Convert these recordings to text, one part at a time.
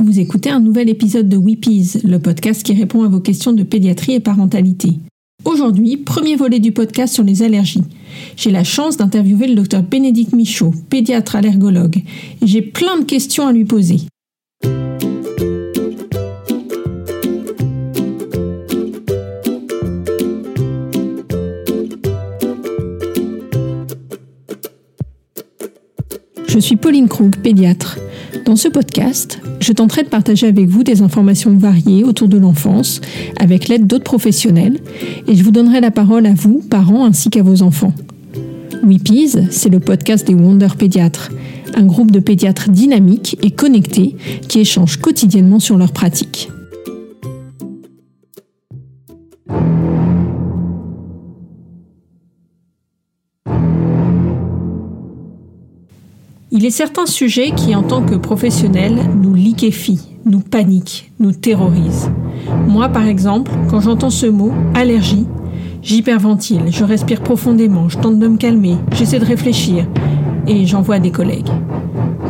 Vous écoutez un nouvel épisode de Weepies, le podcast qui répond à vos questions de pédiatrie et parentalité. Aujourd'hui, premier volet du podcast sur les allergies. J'ai la chance d'interviewer le docteur Bénédicte Michaud, pédiatre allergologue, j'ai plein de questions à lui poser. Je suis Pauline Krug, pédiatre. Dans ce podcast, je tenterai de partager avec vous des informations variées autour de l'enfance, avec l'aide d'autres professionnels, et je vous donnerai la parole à vous, parents, ainsi qu'à vos enfants. Weepies, c'est le podcast des Wonder Pédiatres, un groupe de pédiatres dynamiques et connectés qui échangent quotidiennement sur leurs pratiques. Il est certains sujets qui, en tant que professionnels, nous liquéfient, nous paniquent, nous terrorisent. Moi, par exemple, quand j'entends ce mot, allergie, j'hyperventile, je respire profondément, je tente de me calmer, j'essaie de réfléchir, et j'envoie des collègues.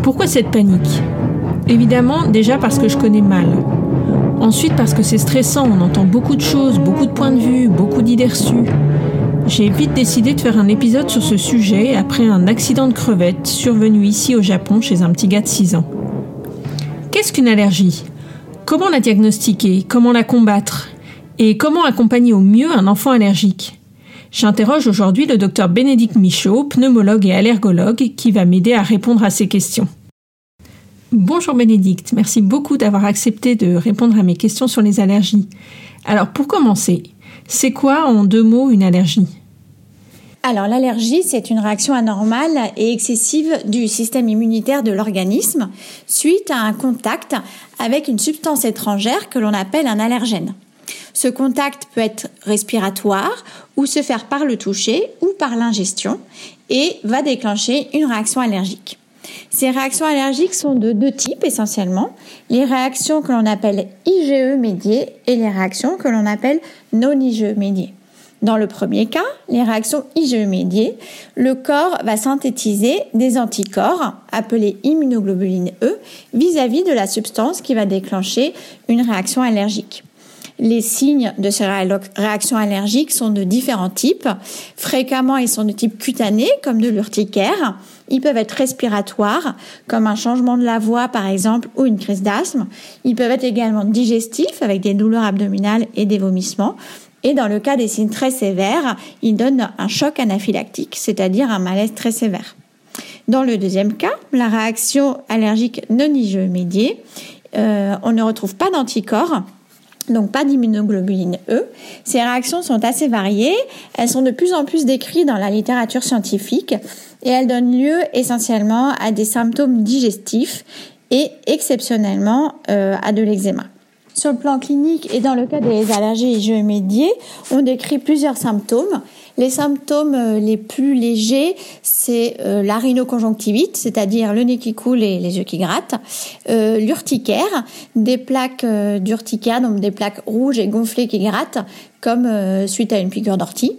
Pourquoi cette panique? Évidemment, déjà parce que je connais mal. Ensuite parce que c'est stressant, on entend beaucoup de choses, beaucoup de points de vue, beaucoup d'idées reçues. J'ai vite décidé de faire un épisode sur ce sujet après un accident de crevette survenu ici au Japon chez un petit gars de 6 ans. Qu'est-ce qu'une allergie? Comment la diagnostiquer? Comment la combattre? Et comment accompagner au mieux un enfant allergique? J'interroge aujourd'hui le docteur Bénédicte Michaud, pneumologue et allergologue, qui va m'aider à répondre à ces questions. Bonjour Bénédicte, merci beaucoup d'avoir accepté de répondre à mes questions sur les allergies. Alors pour commencer, c'est quoi en deux mots une allergie? L'allergie, c'est une réaction anormale et excessive du système immunitaire de l'organisme suite à un contact avec une substance étrangère que l'on appelle un allergène. Ce contact peut être respiratoire ou se faire par le toucher ou par l'ingestion et va déclencher une réaction allergique. Ces réactions allergiques sont de deux types essentiellement, les réactions que l'on appelle IgE médiées et les réactions que l'on appelle non IgE médiées. Dans le premier cas, les réactions IgE médiées, le corps va synthétiser des anticorps appelés immunoglobulines E vis-à-vis de la substance qui va déclencher une réaction allergique. Les signes de ces réactions allergiques sont de différents types. Fréquemment, ils sont de type cutané, comme de l'urticaire. Ils peuvent être respiratoires, comme un changement de la voix, par exemple, ou une crise d'asthme. Ils peuvent être également digestifs, avec des douleurs abdominales et des vomissements. Et dans le cas des signes très sévères, ils donnent un choc anaphylactique, c'est-à-dire un malaise très sévère. Dans le deuxième cas, la réaction allergique non IgE médiée, euh, on ne retrouve pas d'anticorps donc pas d'immunoglobuline E. Ces réactions sont assez variées, elles sont de plus en plus décrites dans la littérature scientifique et elles donnent lieu essentiellement à des symptômes digestifs et exceptionnellement euh, à de l'eczéma. Sur le plan clinique et dans le cas des allergies IgE médiées, on décrit plusieurs symptômes. Les symptômes euh, les plus légers, c'est euh, la rhinoconjonctivite, c'est-à-dire le nez qui coule et les yeux qui grattent, euh, l'urticaire, des plaques d'urticaire, donc des plaques rouges et gonflées qui grattent, comme suite à une piqûre d'ortie.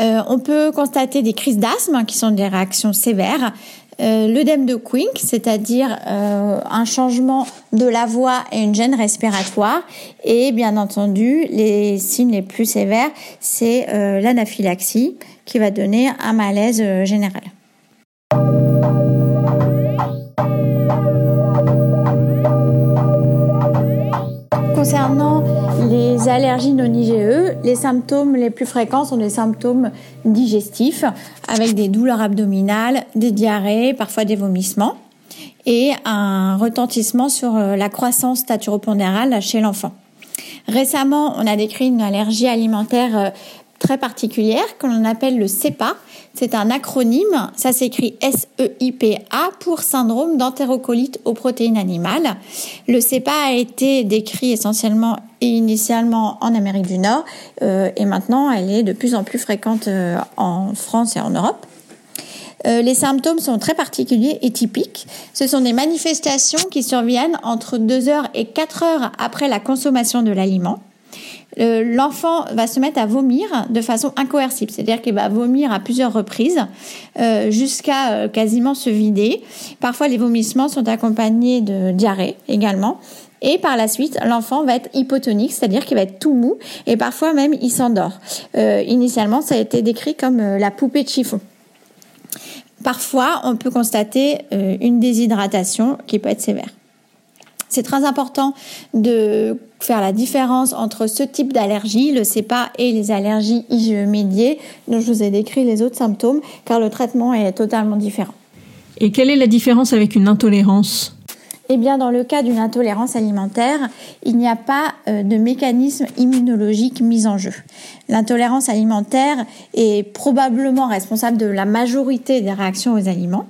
on peut constater des crises d'asthme qui sont des réactions sévères, euh, l'œdème de Quink, c'est-à-dire euh, un changement de la voix et une gêne respiratoire. Et bien entendu, les signes les plus sévères, c'est euh, l'anaphylaxie qui va donner un malaise général. Concernant les allergies non IgE, les symptômes les plus fréquents sont des symptômes digestifs avec des douleurs abdominales, des diarrhées, parfois des vomissements et un retentissement sur euh, la croissance staturopondérale chez l'enfant. Récemment, on a décrit une allergie alimentaire euh, très particulière que l'on appelle le CEPA. C'est un acronyme, ça s'écrit S-E-I-P-A pour syndrome d'entérocolite aux protéines animales. Le CEPA a été décrit essentiellement et initialement en Amérique du Nord euh, et maintenant elle est de plus en plus fréquente euh, en France et en Europe. Euh, les symptômes sont très particuliers et typiques. Ce sont des manifestations qui surviennent entre 2 heures et 4 heures après la consommation de l'aliment. L'enfant va se mettre à vomir de façon incoercible, c'est-à-dire qu'il va vomir à plusieurs reprises euh, jusqu'à euh, quasiment se vider. Parfois, les vomissements sont accompagnés de diarrhée également. Et par la suite, l'enfant va être hypotonique, c'est-à-dire qu'il va être tout mou et parfois même il s'endort. Euh, initialement, ça a été décrit comme la poupée de chiffon. Parfois, on peut constater une déshydratation qui peut être sévère. C'est très important de faire la différence entre ce type d'allergie, le CEPA, et les allergies IgE médiées, dont je vous ai décrit les autres symptômes, car le traitement est totalement différent. Et quelle est la différence avec une intolérance? Eh bien, dans le cas d'une intolérance alimentaire, il n'y a pas euh, de mécanisme immunologique mis en jeu. L'intolérance alimentaire est probablement responsable de la majorité des réactions aux aliments.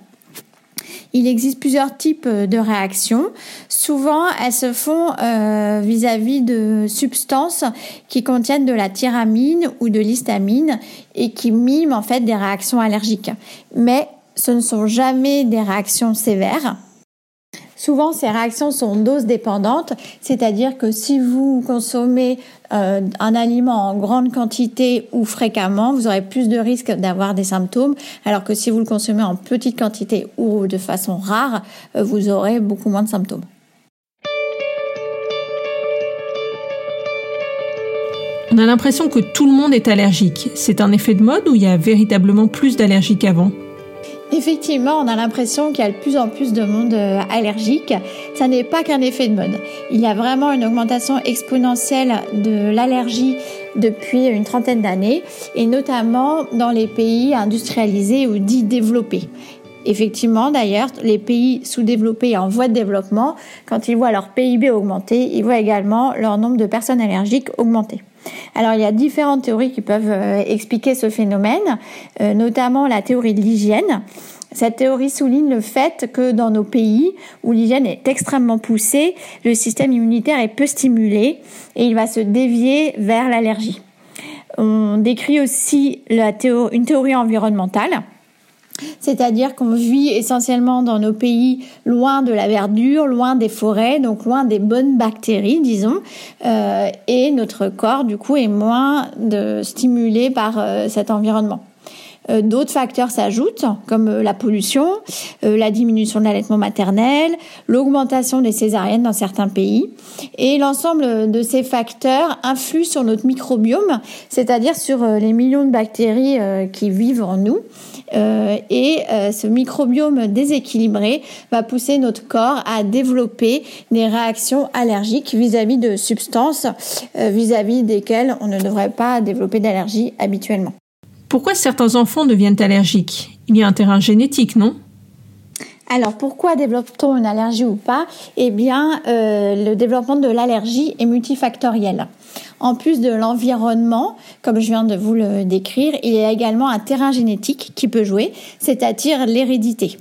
Il existe plusieurs types euh, de réactions. Souvent, elles se font euh, vis-à-vis de substances qui contiennent de la tyramine ou de l'histamine et qui miment en fait des réactions allergiques. Mais ce ne sont jamais des réactions sévères. Souvent, ces réactions sont dose dépendantes, c'est-à-dire que si vous consommez euh, un aliment en grande quantité ou fréquemment, vous aurez plus de risques d'avoir des symptômes, alors que si vous le consommez en petite quantité ou de façon rare, euh, vous aurez beaucoup moins de symptômes. On a l'impression que tout le monde est allergique. C'est un effet de mode ou il y a véritablement plus d'allergiques qu'avant? Effectivement, on a l'impression qu'il y a de plus en plus de monde euh, allergique. Ça n'est pas qu'un effet de mode. Il y a vraiment une augmentation exponentielle de l'allergie depuis une trentaine d'années, et notamment dans les pays industrialisés ou dits développés. Effectivement, d'ailleurs, les pays sous-développés et en voie de développement, quand ils voient leur PIB augmenter, ils voient également leur nombre de personnes allergiques augmenter. Alors il y a différentes théories qui peuvent euh, expliquer ce phénomène, euh, notamment la théorie de l'hygiène. Cette théorie souligne le fait que dans nos pays où l'hygiène est extrêmement poussée, le système immunitaire est peu stimulé et il va se dévier vers l'allergie. On décrit aussi une théorie environnementale c'est-à-dire qu'on vit essentiellement dans nos pays loin de la verdure, loin des forêts, donc loin des bonnes bactéries, disons, euh, et notre corps, du coup, est moins stimulé par euh, cet environnement. Euh, d'autres facteurs s'ajoutent, comme la pollution, la diminution de l'allaitement maternel, l'augmentation des césariennes dans certains pays. Et l'ensemble de ces facteurs influent sur notre microbiome, c'est-à-dire sur les millions de bactéries qui vivent en nous. Euh, et euh, ce microbiome déséquilibré va pousser notre corps à développer des réactions allergiques vis-à-vis de substances euh, vis-à-vis desquelles on ne devrait pas développer d'allergie habituellement. Pourquoi certains enfants deviennent allergiques? Il y a un terrain génétique, non? Alors pourquoi développe-t-on une allergie ou pas? Eh bien, le développement de l'allergie est multifactoriel. En plus de l'environnement, comme je viens de vous le décrire, il y a également un terrain génétique qui peut jouer, c'est-à-dire l'hérédité.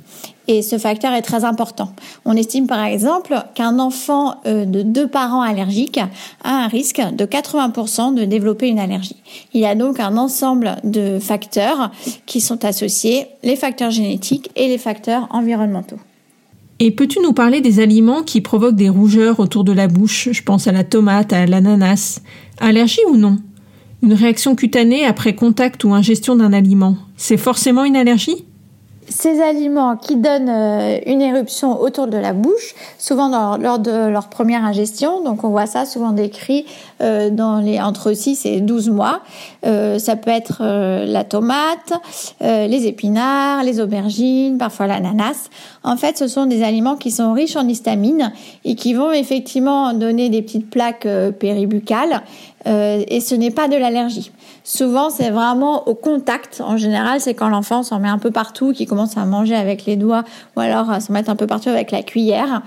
Et ce facteur est très important. On estime par exemple qu'un enfant euh, de deux parents allergiques a un risque de 80% de développer une allergie. Il y a donc un ensemble de facteurs qui sont associés, les facteurs génétiques et les facteurs environnementaux. Et peux-tu nous parler des aliments qui provoquent des rougeurs autour de la bouche? Je pense à la tomate, à l'ananas. Allergie ou non? Une réaction cutanée après contact ou ingestion d'un aliment, c'est forcément une allergie? Ces aliments qui donnent euh, une éruption autour de la bouche, souvent lors de leur première ingestion, donc on voit ça souvent décrit euh, dans les entre 6 et 12 mois. Euh, ça peut être la tomate, les épinards, les aubergines, parfois l'ananas. En fait, ce sont des aliments qui sont riches en histamine et qui vont effectivement donner des petites plaques péribucales et ce n'est pas de l'allergie. Souvent, c'est vraiment au contact. En général, c'est quand l'enfant s'en met un peu partout, qu'il commence à manger avec les doigts ou alors à s'en mettre un peu partout avec la cuillère.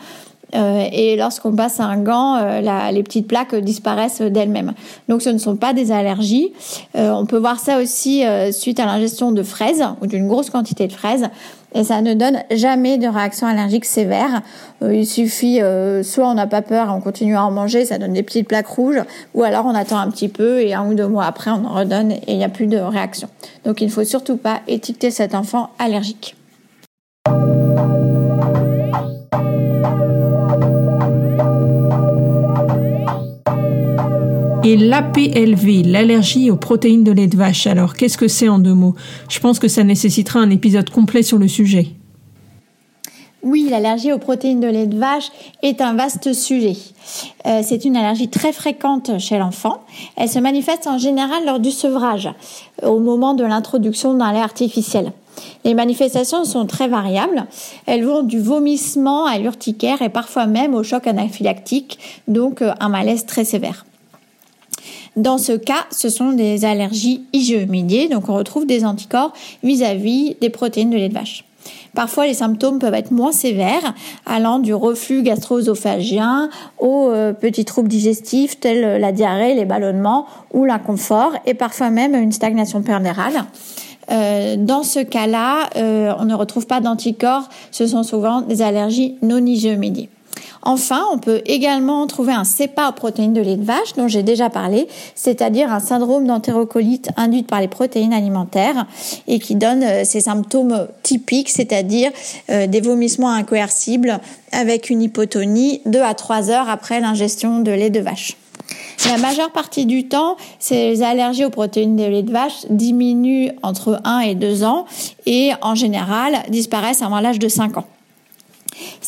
Euh, et lorsqu'on passe un gant, euh, les petites plaques disparaissent d'elles-mêmes. Donc ce ne sont pas des allergies. Euh, on peut voir ça aussi suite à l'ingestion de fraises ou d'une grosse quantité de fraises et ça ne donne jamais de réaction allergique sévère. Il suffit, soit on n'a pas peur et on continue à en manger, ça donne des petites plaques rouges, ou alors on attend un petit peu et un ou deux mois après on en redonne et il n'y a plus de réaction. Donc il ne faut surtout pas étiqueter cet enfant allergique. Et l'APLV, l'allergie aux protéines de lait de vache. Alors, qu'est-ce que c'est en deux mots? Je pense que ça nécessitera un épisode complet sur le sujet. Oui, l'allergie aux protéines de lait de vache est un vaste sujet. Euh, c'est une allergie très fréquente chez l'enfant. Elle se manifeste en général lors du sevrage, au moment de l'introduction d'un lait artificiel. Les manifestations sont très variables. Elles vont du vomissement à l'urticaire et parfois même au choc anaphylactique, donc euh, un malaise très sévère. Dans ce cas, ce sont des allergies IgE-médiées, donc on retrouve des anticorps vis-à-vis des protéines de lait de vache. Parfois, les symptômes peuvent être moins sévères, allant du reflux gastro-œsophagien aux euh, petits troubles digestifs tels la diarrhée, les ballonnements ou l'inconfort, et parfois même une stagnation pernérale. Euh, dans ce cas-là, euh, on ne retrouve pas d'anticorps, ce sont souvent des allergies non IgE-médiées. Enfin, on peut également trouver un CEPA aux protéines de lait de vache dont j'ai déjà parlé, c'est-à-dire un syndrome d'entérocolite induite par les protéines alimentaires et qui donne euh, ces symptômes typiques, c'est-à-dire euh, des vomissements incoercibles avec une hypotonie 2 à 3 heures après l'ingestion de lait de vache. La majeure partie du temps, ces allergies aux protéines de lait de vache diminuent entre 1 et 2 ans et en général disparaissent avant l'âge de 5 ans.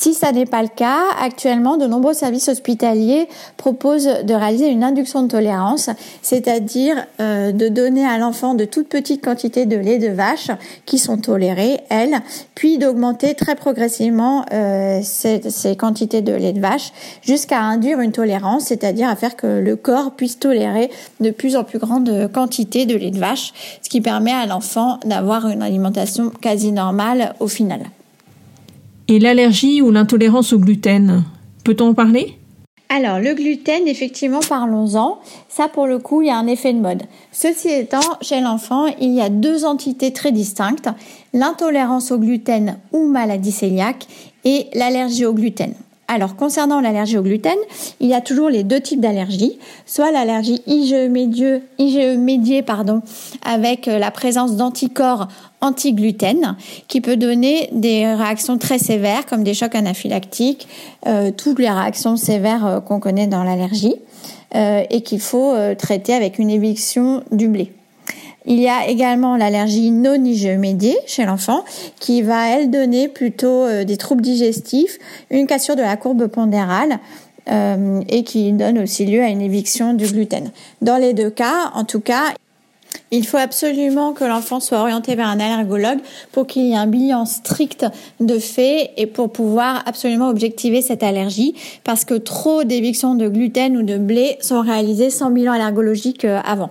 Si ça n'est pas le cas, actuellement, de nombreux services hospitaliers proposent de réaliser une induction de tolérance, c'est-à-dire euh, de donner à l'enfant de toutes petites quantités de lait de vache qui sont tolérées, elles, puis d'augmenter très progressivement euh, ces, ces, quantités de lait de vache jusqu'à induire une tolérance, c'est-à-dire à faire que le corps puisse tolérer de plus en plus grande quantité de lait de vache, ce qui permet à l'enfant d'avoir une alimentation quasi normale au final. Et l'allergie ou l'intolérance au gluten, peut-on en parler? Alors, le gluten, effectivement, parlons-en. Ça, pour le coup, il y a un effet de mode. Ceci étant, chez l'enfant, il y a deux entités très distinctes, l'intolérance au gluten ou maladie cœliaque et l'allergie au gluten. Alors, concernant l'allergie au gluten, il y a toujours les deux types d'allergies, soit l'allergie IgE médiée, pardon, avec euh, la présence d'anticorps anti-gluten, qui peut donner des réactions très sévères, comme des chocs anaphylactiques, euh, toutes les réactions sévères euh, qu'on connaît dans l'allergie, et qu'il faut traiter avec une éviction du blé. Il y a également l'allergie non IgE médiée chez l'enfant qui va, elle, donner plutôt euh, des troubles digestifs, une cassure de la courbe pondérale euh, et qui donne aussi lieu à une éviction du gluten. Dans les deux cas, en tout cas, il faut absolument que l'enfant soit orienté vers un allergologue pour qu'il y ait un bilan strict de fait et pour pouvoir absolument objectiver cette allergie parce que trop d'évictions de gluten ou de blé sont réalisées sans bilan allergologique euh, avant.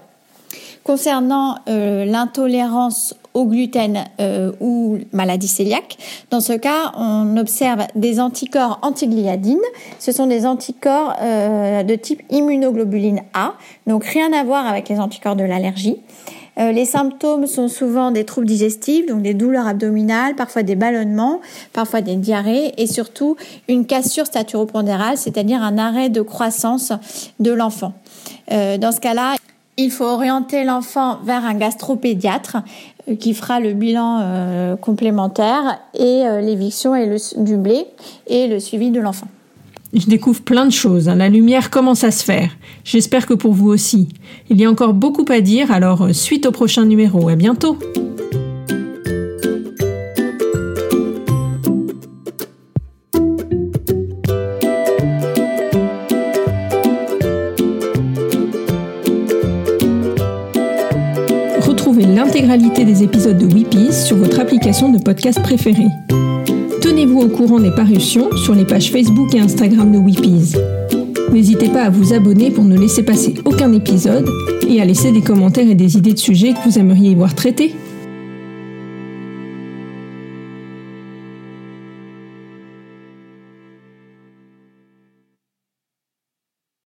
Concernant euh, l'intolérance au gluten euh, ou maladie cœliaque, dans ce cas, on observe des anticorps antigliadines. Ce sont des anticorps euh, de type immunoglobuline A, donc rien à voir avec les anticorps de l'allergie. les symptômes sont souvent des troubles digestifs, donc des douleurs abdominales, parfois des ballonnements, parfois des diarrhées et surtout une cassure staturopondérale, c'est-à-dire un arrêt de croissance de l'enfant. dans ce cas-là, il faut orienter l'enfant vers un gastropédiatre euh, qui fera le bilan euh, complémentaire et euh, l'éviction et le, du blé et le suivi de l'enfant. Je découvre plein de choses. Hein. La lumière commence à se faire? J'espère que pour vous aussi. Il y a encore beaucoup à dire, alors suite au prochain numéro. À bientôt! L'intégralité des épisodes de Weepies sur votre application de podcast préférée. Tenez-vous au courant des parutions sur les pages Facebook et Instagram de Weepies. N'hésitez pas à vous abonner pour ne laisser passer aucun épisode et à laisser des commentaires et des idées de sujets que vous aimeriez voir traités.